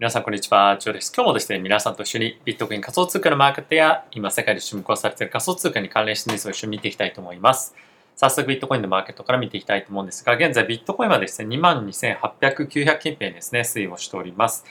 皆さんこんにちは、ジョーです。今日もですね、皆さんと一緒にビットコイン仮想通貨のマーケットや今世界で注目をされている仮想通貨に関連したニュースを一緒に見ていきたいと思います。早速ビットコインのマーケットから見ていきたいと思うんですが、現在ビットコインはですね、22,800、900近辺ですね、推移をしております。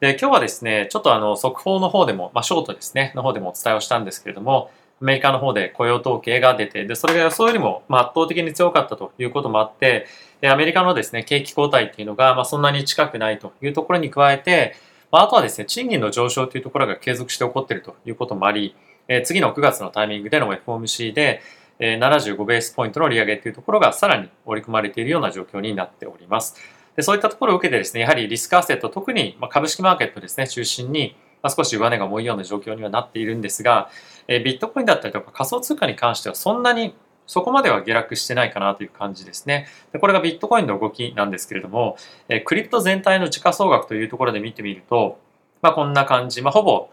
で、今日はですね、ちょっとあの、速報の方でも、まあ、ショートですね、の方でもお伝えをしたんですけれども、アメリカの方で雇用統計が出て、で、それが予想よりも、ま圧倒的に強かったということもあって、でアメリカのですね、景気後退っていうのが、まあ、そんなに近くないというところに加えて、まあ、あとはですね、賃金の上昇というところが継続して起こっているということもあり、えー、次の9月のタイミングでの FOMC で、えー、75ベースポイントの利上げというところがさらに織り込まれているような状況になっております。でそういったところを受けてですね、やはりリスクアセット、特に株式マーケットですね、中心に、まあ、少し上値が重いような状況にはなっているんですが、えー、ビットコインだったりとか仮想通貨に関してはそんなにそこまでは下落してないかなという感じですね。でこれがビットコインの動きなんですけれども、えクリプト全体の時価総額というところで見てみると、まあ、こんな感じ、まあ、ほぼ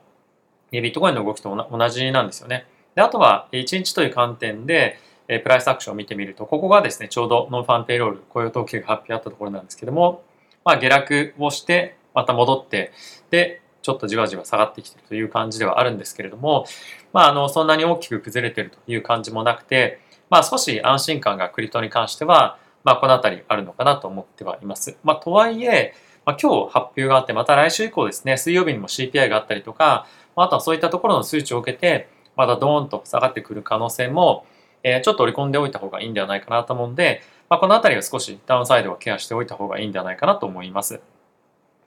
ビットコインの動きと同じなんですよね。であとは1日という観点でえプライスアクションを見てみると、ここがですね、ちょうどノンファンペイロール、雇用統計が発表あったところなんですけども、まあ、下落をして、また戻って、で、ちょっとじわじわ下がってきているという感じではあるんですけれども、まあ、あの、そんなに大きく崩れているという感じもなくて、まあ、少し安心感がクリプトに関しては、まあ、このあたりあるのかなと思ってはいます。まあ、とはいえ、まあ、今日発表があって、また来週以降ですね、水曜日にも CPI があったりとか、あとはそういったところの数値を受けて、またドーンと下がってくる可能性も、え、ちょっと織り込んでおいた方がいいんではないかなと思うんで、まあ、このあたりは少しダウンサイドをケアしておいた方がいいんではないかなと思います。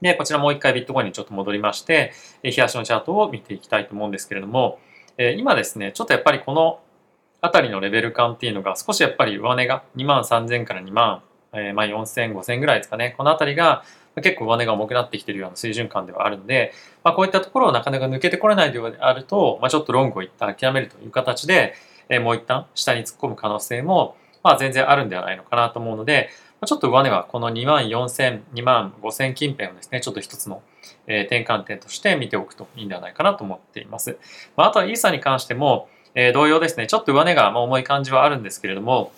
で、こちらもう一回ビットコインにちょっと戻りまして、日足のチャートを見ていきたいと思うんですけれども、え今ですね、ちょっとやっぱりこのあたりのレベル感っていうのが少しやっぱり上値が2万3000から2万、えー、まあ4000、5000ぐらいですかね。このあたりが結構上値が重くなってきているような水準感ではあるので、まあ、こういったところをなかなか抜けてこれないようであると、まあ、ちょっとロングを一旦諦めるという形で、えー、もう一旦下に突っ込む可能性も、まあ、全然あるんではないのかなと思うので、まあ、ちょっと上値はこの2万4000、2万5000近辺をですね、ちょっと一つの、転換点として見ておくといいんではないかなと思っています。まあ、あとはイーサに関しても、えー、同様ですね、ちょっと上値が重い感じはあるんですけれども、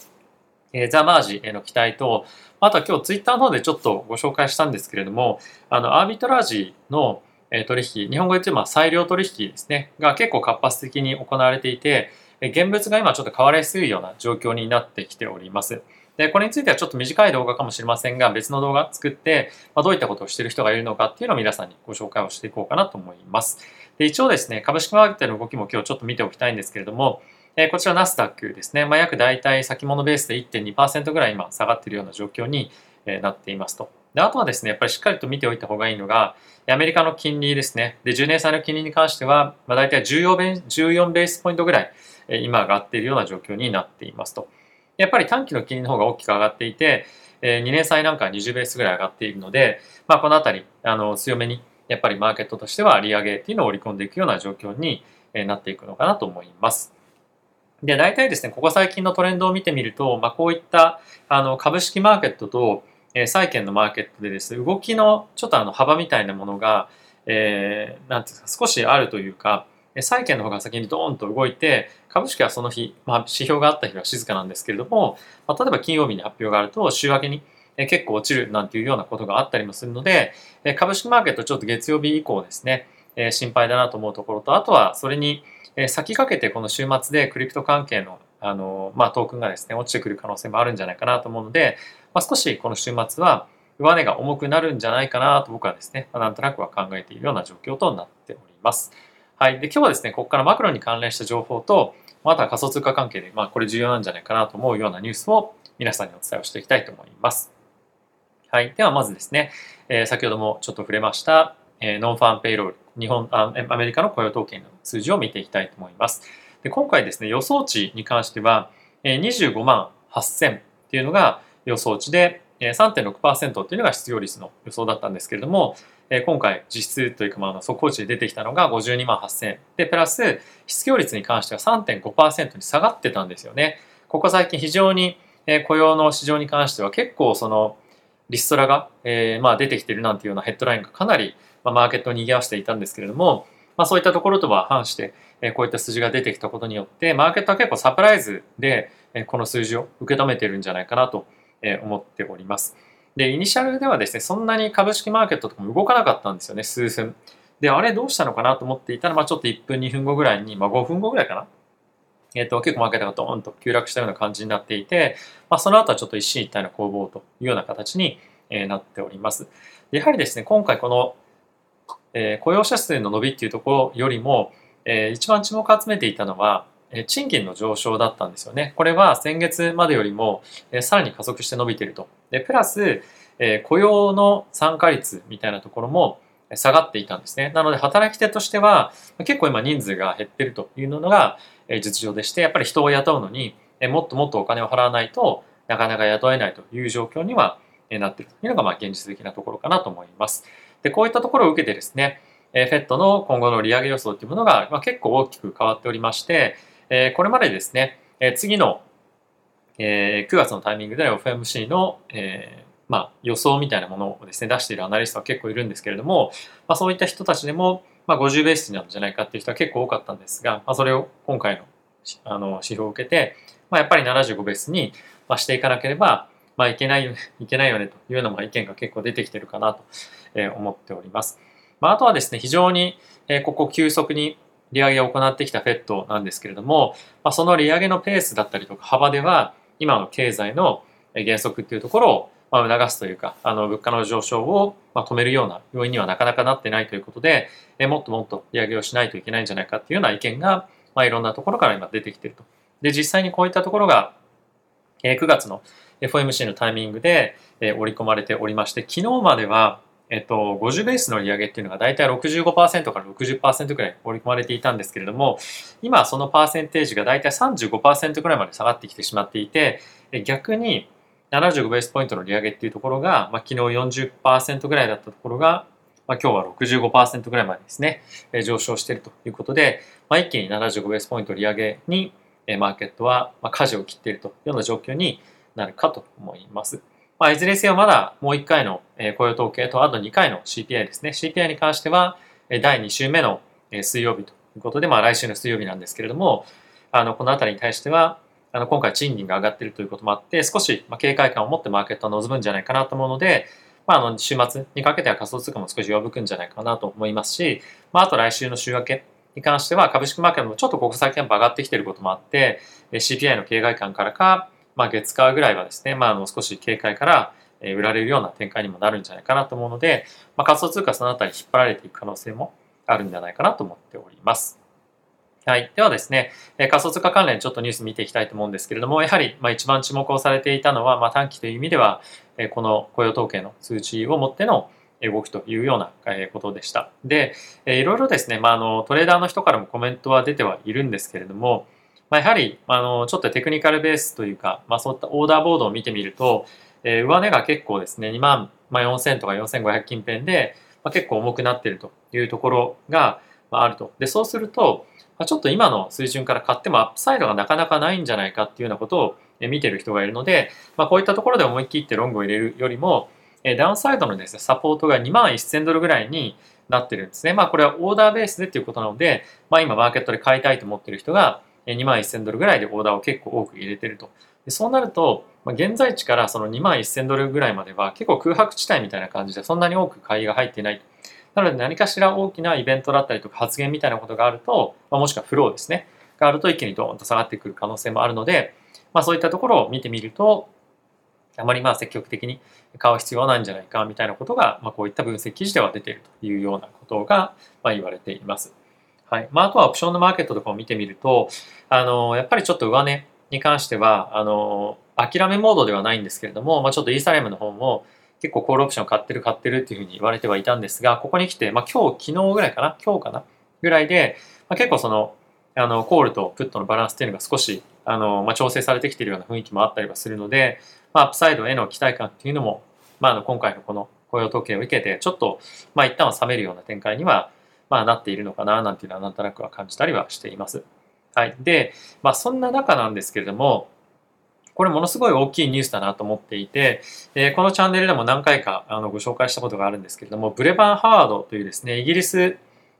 えー、ザ・マージへの期待と、あとは今日ツイッターの方でちょっとご紹介したんですけれども、あの、アービトラージの取引、日本語で言うと裁量取引ですね、が結構活発的に行われていて、現物が今ちょっと変わりやすいような状況になってきております。で、これについてはちょっと短い動画かもしれませんが、別の動画作って、まあ、どういったことをしている人がいるのかっていうのを皆さんにご紹介をしていこうかなと思います。で、一応ですね、株式マーケットの動きも今日ちょっと見ておきたいんですけれども、えこちらナスダックですね、まあ、約大体先物ベースで1.2%ぐらい今下がっているような状況になっていますと。であとはですね、やっぱりしっかりと見ておいた方がいいのが、アメリカの金利ですね。で、10年債の金利に関しては、まあ、大体14ベ14ベースポイントぐらい、今上がっているような状況になっていますと。やっぱり短期の金利の方が大きく上がっていて、2年債なんかは20ベースぐらい上がっているので、まあ、このあたり、あの、強めに、やっぱりマーケットとしては利上げっていうのを織り込んでいくような状況になっていくのかなと思います。で、大体ですね、ここ最近のトレンドを見てみると、まあ、こういったあの株式マーケットと、え、債券のマーケットでですね、動きのちょっとあの幅みたいなものが、えー、なんていうか、少しあるというか、債券の方が先にドーンと動いて、株式はその日、まあ、指標があった日は静かなんですけれども、まあ、例えば金曜日に発表があると、週明けにえ結構落ちるなんていうようなことがあったりもするので、え株式マーケットちょっと月曜日以降ですね、え心配だなと思うところと、あとはそれにえ先駆けてこの週末でクリプト関係のあの、まあ、トークンがですね、落ちてくる可能性もあるんじゃないかなと思うので、まあ、少しこの週末は上値が重くなるんじゃないかなと僕はですね、ま、なんとなくは考えているような状況となっております。はい。で、今日はですね、ここからマクロに関連した情報と、また仮想通貨関係で、まあ、これ重要なんじゃないかなと思うようなニュースを皆さんにお伝えをしていきたいと思います。はい。では、まずですね、えー、先ほどもちょっと触れました、えー、 non-farm payroll、日本あ、アメリカの雇用統計の数字を見ていきたいと思います。で今回ですね、予想値に関してはえ、25万8000っていうのが予想値で、3.6%っていうのが失業率の予想だったんですけれども、今回実質というか、まあ、速報値で出てきたのが52万8000で、プラス失業率に関しては3.5%に下がってたんですよね。ここ最近非常に雇用の市場に関しては結構そのリストラが、えー、まあ出てきてるなんていうようなヘッドラインがかなりまあ、マーケットを賑わしていたんですけれども、まあ、そういったところとは反して、えこういった数字が出てきたことによって、マーケットは結構サプライズで、えこの数字を受け止めてるんじゃないかなとえ思っております。で、イニシャルではですね、そんなに株式マーケットとかも動かなかったんですよね、数分。で、あれどうしたのかなと思っていたら、まあちょっと1分、2分後ぐらいに、まあ5分後ぐらいかな。えっ、と、結構マーケットがドーンと急落したような感じになっていて、まあその後はちょっと一進一退の攻防というような形に、え、なっております。やはりですね、今回この、えー、雇用者数の伸びっていうところよりも、えー、一番注目を集めていたのは、え賃金の上昇だったんですよね。これは先月までよりも、えさらに加速して伸びていると。で、プラス、え雇用の参加率みたいなところも下がっていたんですね。なので、働き手としては、結構今人数が減ってるというのが実情でして、やっぱり人を雇うのに、もっともっとお金を払わないとなかなか雇えないという状況にはなっているというのが、まあ、現実的なところかなと思います。で、こういったところを受けてですね、FED の今後の利上げ予想というものが、結構大きく変わっておりまして、これまでですね、次の、9月のタイミングでの FMC の、まあ、予想みたいなものをですね、出しているアナリストは結構いるんですけれども、まあ、そういった人たちでも、まあ、50ベースになるんじゃないかっていう人は結構多かったんですが、まあ、それを今回のあの指標を受けて、まあ、やっぱり75ベースに、していかなければ、まあ、いけないよね、いけないよねというような意見が結構出てきてるかなと思っております。まあ、あとはですね、非常にここ急速に利上げを行ってきた FED なんですけれども、まあ、その利上げのペースだったりとか幅では、今の経済の減速っていうところをまあ促すというか、あの物価の上昇をま止めるような要因にはなかなかなってないということで、えもっともっと利上げをしないといけないんじゃないかっていうような意見が、まあ、いろんなところから今出てきていると。で、実際にこういったところが、え9月の FOMC のタイミングで、え織り込まれておりまして、昨日までは、えっと、50ベースの利上げっていうのが大体65%から60%くらい織り込まれていたんですけれども、今そのパーセンテージが大体35%くらいまで下がってきてしまっていて、逆に75ベースポイントの利上げっていうところが、まあ、昨日40%ぐらいだったところが、まあ、今日は65%ぐらいまでですね、え上昇しているということで、まあ、一気に75ベースポイント利上げに、えマーケットは、まあ舵を切っているというような状況になるかと思います。まあ、いずれにせよまだもう1回の雇用統計とあと2回の CPI ですね。CPI に関しては第2週目の水曜日ということで、まあ来週の水曜日なんですけれども、あの、このあたりに対しては、あの、今回賃金が上がっているということもあって、少しま警戒感を持ってマーケットは望むんじゃないかなと思うので、まあ、あの、週末にかけては仮想通貨も少し弱くんじゃないかなと思いますし、まあ、あと来週の週明けに関しては株式マーケットもちょっとここ最近上がってきていることもあって、CPI の警戒感からか、まあ、月火ぐらいはですね、まあ、あの少し警戒から売られるような展開にもなるんじゃないかなと思うので、まあ、仮想通貨そのあたり引っ張られていく可能性もあるんじゃないかなと思っております。はい。ではですね、仮想通貨関連ちょっとニュース見ていきたいと思うんですけれども、やはりまあ一番注目をされていたのは、まあ、短期という意味では、この雇用統計の数値をもっての動きというようなことでした。で、いろいろですね、まあ、あのトレーダーの人からもコメントは出てはいるんですけれども、まあ、やはりあのちょっとテクニカルベースというか、まあ、そういったオーダーボードを見てみると、えー、上値が結構ですね、2万、まあ、4000とか4500近辺で、まあ、結構重くなっているというところが、あ、ると。で、そうすると、ちょっと今の水準から買ってもアップサイドがなかなかないんじゃないかっていうようなことを見てる人がいるので、まあ、こういったところで思い切ってロングを入れるよりも、ダウンサイドのですね、サポートが2万1000ドルぐらいになってるんですね。まあこれはオーダーベースでっていうことなので、まあ今マーケットで買いたいと思ってる人が、2万1000ドルぐらいでオーダーを結構多く入れてると。でそうなると、まあ、現在地からその2万1000ドルぐらいまでは結構空白地帯みたいな感じでそんなに多く買いが入ってない。なので何かしら大きなイベントだったりとか発言みたいなことがあると、まあ、もしくはフローですね、があると一気にドーンと下がってくる可能性もあるので、まあ、そういったところを見てみると、あまりまあ積極的に買う必要はないんじゃないかみたいなことが、まあ、こういった分析記事では出ているというようなことがまあ言われています。はいまあ、あとはオプションのマーケットとかを見てみると、あのやっぱりちょっと上値に関しては、あの諦めモードではないんですけれども、まあ、ちょっとイーサレムの方も結構コールオプション買ってる買ってるっていうふうに言われてはいたんですが、ここに来て、まあ、今日、昨日ぐらいかな、今日かな、ぐらいで、まあ、結構その、あの、コールとプットのバランスっていうのが少し、あの、まあ、調整されてきているような雰囲気もあったりはするので、まあ、アップサイドへの期待感っていうのも、まあ、あの、今回のこの雇用統計を受けて、ちょっと、まあ、一旦は冷めるような展開には、まあ、なっているのかな、なんていうのはなんとなくは感じたりはしています。はい。で、まあ、そんな中なんですけれども、これものすごい大きいニュースだなと思っていて、えー、このチャンネルでも何回かあのご紹介したことがあるんですけれども、ブレバン・ハワードというですね、イギリス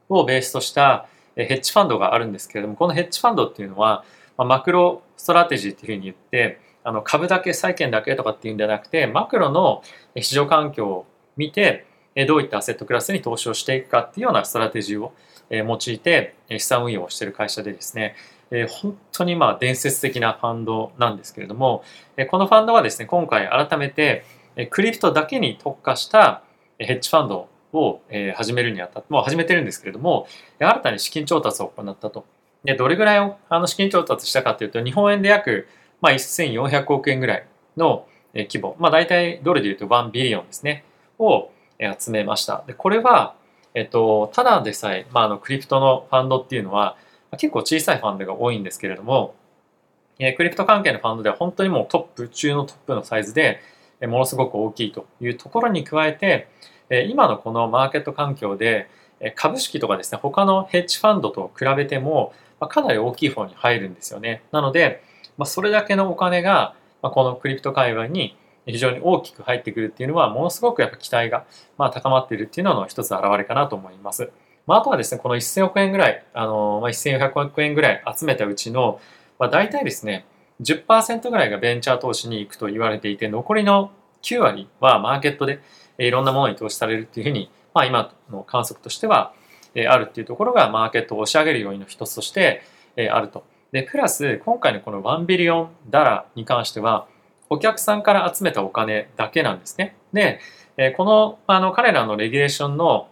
をベースとしたヘッジファンドがあるんですけれども、このヘッジファンドっていうのは、まあ、マクロストラテジーっていうふうに言って、あの株だけ債券だけとかっていうんではなくてマクロの市場環境を見てどういったアセットクラスに投資をしていくかっていうようなストラテジーを用いて資産運用をしている会社でですね本当にまあ伝説的なファンドなんですけれどもえこのファンドはですね今回改めてえクリプトだけに特化したヘッジファンドをえ始めるにあたってもう始めてるんですけれども新たに資金調達を行ったとでどれぐらいをあの資金調達したかというと日本円で約まあ1400億円ぐらいの規模まあ大体ドルでいうと1ビリオンですねを集めました。でこれは、えっと、ただでさえ、まあ、あのクリプトのファンドっていうのは結構小さいファンドが多いんですけれども、えクリプト関係のファンドでは本当にもうトップ中のトップのサイズでものすごく大きいというところに加えて今のこのマーケット環境で株式とかですね他のヘッジファンドと比べてもかなり大きい方に入るんですよねなのでそれだけのお金がこのクリプト界隈に非常に大きく入ってくるっていうのはものすごくやっぱ期待がま高まっているっていうのの一つ表れかなと思います。まあ、あとはですね、この1000億円ぐらい、あのまあ、1400億円ぐらい集めたうちの、まあ、大体ですね、10%ぐらいがベンチャー投資に行くと言われていて、残りの9割はマーケットでいろんなものに投資されるっていうふうに、まあ、今の観測としてはあるっていうところがマーケットを押し上げる要因の一つとしてあると。で、プラス今回のこの1ビリオンダラに関しては、お客さんから集めたお金だけなんですね。で、このあの彼らのレギュレーションの、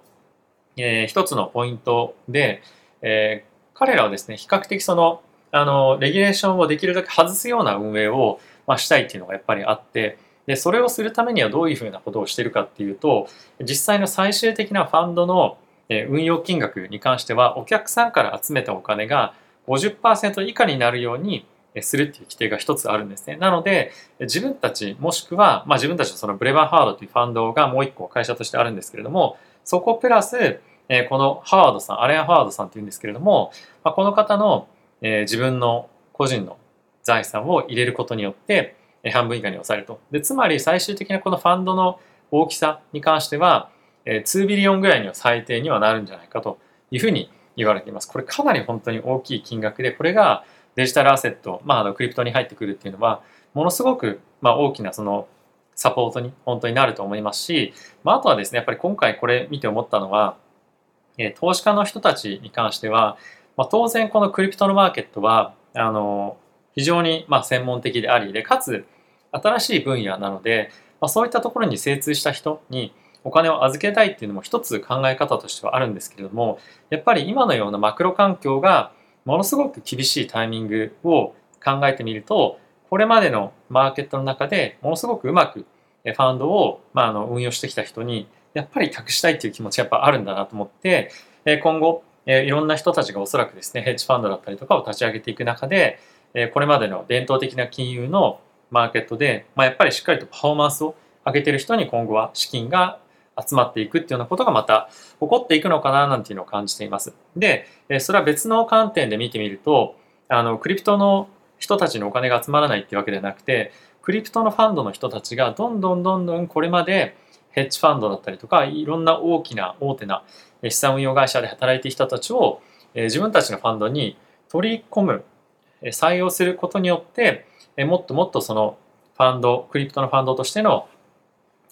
えー、一つのポイントで、えー、彼らはですね、比較的その、あの、レギュレーションをできるだけ外すような運営を、まあ、したいっていうのがやっぱりあって、で、それをするためにはどういうふうなことをしているかっていうと、実際の最終的なファンドの運用金額に関しては、お客さんから集めたお金が50%以下になるようにするっていう規定が一つあるんですね。なので、自分たちもしくは、まあ、自分たちのそのブレバーハードというファンドがもう一個会社としてあるんですけれども、そこプラス、えこのハワードさん、アレン・ハワードさんっていうんですけれども、まあ、この方の、え自分の個人の財産を入れることによって、え半分以下に抑えると。で、つまり最終的なこのファンドの大きさに関しては、え2ビリオンぐらいには最低にはなるんじゃないかというふうに言われています。これかなり本当に大きい金額で、これがデジタルアセット、まあ、あのクリプトに入ってくるっていうのは、ものすごく、まあ、大きなそのサポートに本当になると思いますし、まあ、あとはですね、やっぱり今回これ見て思ったのは、え、投資家の人たちに関しては、まあ、当然このクリプトのマーケットは、あの、非常にま専門的であり、で、かつ新しい分野なので、まあ、そういったところに精通した人にお金を預けたいっていうのも一つ考え方としてはあるんですけれども、やっぱり今のようなマクロ環境がものすごく厳しいタイミングを考えてみると、これまでのマーケットの中でものすごくうまくファンドを、まあ、あの運用してきた人にやっぱり託したいっていう気持ちがやっぱあるんだなと思って今後いろんな人たちがおそらくですねヘッジファンドだったりとかを立ち上げていく中でこれまでの伝統的な金融のマーケットで、まあ、やっぱりしっかりとパフォーマンスを上げてる人に今後は資金が集まっていくっていうようなことがまた起こっていくのかななんていうのを感じています。で、それは別の観点で見てみると、あの、クリプトの人たちのお金が集まらないってわけではなくて、クリプトのファンドの人たちがどんどんどんどんこれまでヘッジファンドだったりとか、いろんな大きな大手な資産運用会社で働いている人たちを自分たちのファンドに取り込む、採用することによって、もっともっとそのファンド、クリプトのファンドとしての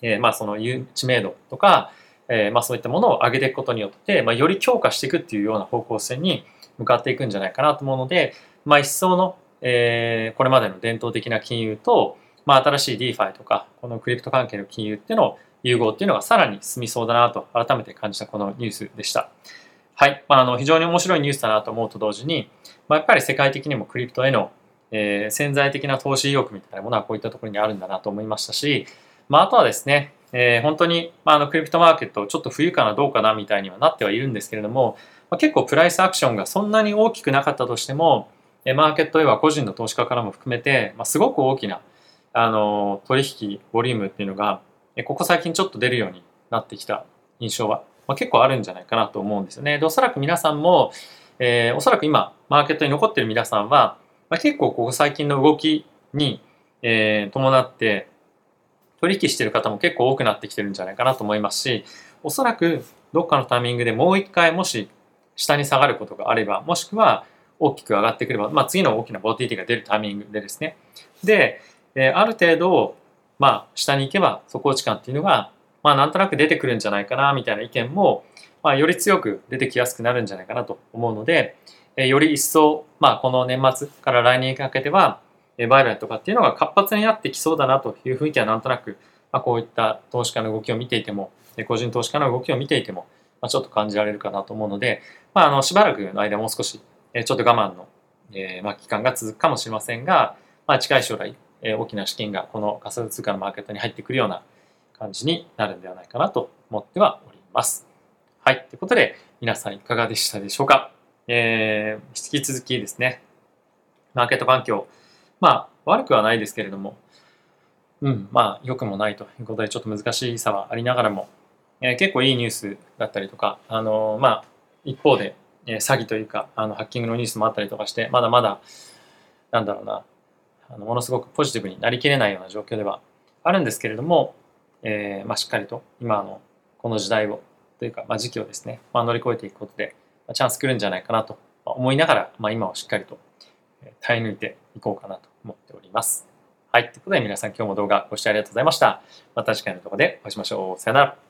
え、まあその知名度とか、え、まあそういったものを上げていくことによって、まあ、より強化していくっていうような方向性に向かっていくんじゃないかなと思うので、まあ、一層の、えー、これまでの伝統的な金融と、まあ、新しい DeFi とかこのクリプト関係の金融っていうのを融合っていうのがさらに進みそうだなと改めて感じたこのニュースでした。はい。まあ、あの非常に面白いニュースだなと思うと同時に、まあ、やっぱり世界的にもクリプトへの、えー、潜在的な投資意欲みたいなものはこういったところにあるんだなと思いましたし、まあ、あとはですね、えー、本当に、まあ、あのクリプトマーケットちょっと冬かなどうかなみたいにはなってはいるんですけれども、まあ、結構プライスアクションがそんなに大きくなかったとしても、マーケットへは個人の投資家からも含めて、まあ、すごく大きなあの取引ボリュームっていうのが、ここ最近ちょっと出るようになってきた印象は、まあ、結構あるんじゃないかなと思うんですよね。でおそらく皆さんも、えー、おそらく今マーケットに残ってる皆さんは、まあ、結構ここ最近の動きに、えー、伴って取引してる方も結構多くなってきてるんじゃないかなと思いますし、おそらくどっかのタイミングでもう一回もし下に下がることがあれば、もしくは大きく上がってくれば、まあ、次の大きなボティティが出るタイミングでですね。で、えー、ある程度、まあ、下に行けば底落ち感っていうのが、まあ、なんとなく出てくるんじゃないかな、みたいな意見も、まあ、より強く出てきやすくなるんじゃないかなと思うので、えー、より一層、まあ、この年末から来年にかけては、えー、売買とかっていうのが活発になってきそうだなという雰囲気はなんとなく、まあ、こういった投資家の動きを見ていても、個人投資家の動きを見ていても、まあ、ちょっと感じられるかなと思うので、まあ、あのしばらくの間もう少し、え、ちょっと我慢の、えまあ、期間が続くかもしれませんが、まあ、近い将来、え、大きな資金がこの仮想通貨のマーケットに入ってくるような感じになるんではないかなと思ってはおります。はい。ということで、皆さんいかがでしたでしょうか？えー、引き続きですね、マーケット環境、まあ、悪くはないですけれども、うん、まあ、良くもないということで、ちょっと難しさはありながらも、えー、結構いいニュースだったりとか、あのー、まあ、一方で、え、詐欺というか、あの、ハッキングのニュースもあったりとかして、まだまだ、なんだろうな、あのものすごくポジティブになりきれないような状況ではあるんですけれども、えー、まあ、しっかりと今のこの時代をというか、まあ、時期をですね、まあ、乗り越えていくことで、ま、チャンス来るんじゃないかなと思いながら、ま、今をしっかりと耐え抜いていこうかなと思っております。はい。ということで皆さん今日も動画ご視聴ありがとうございました。また次回の動画でお会いしましょう。さよなら。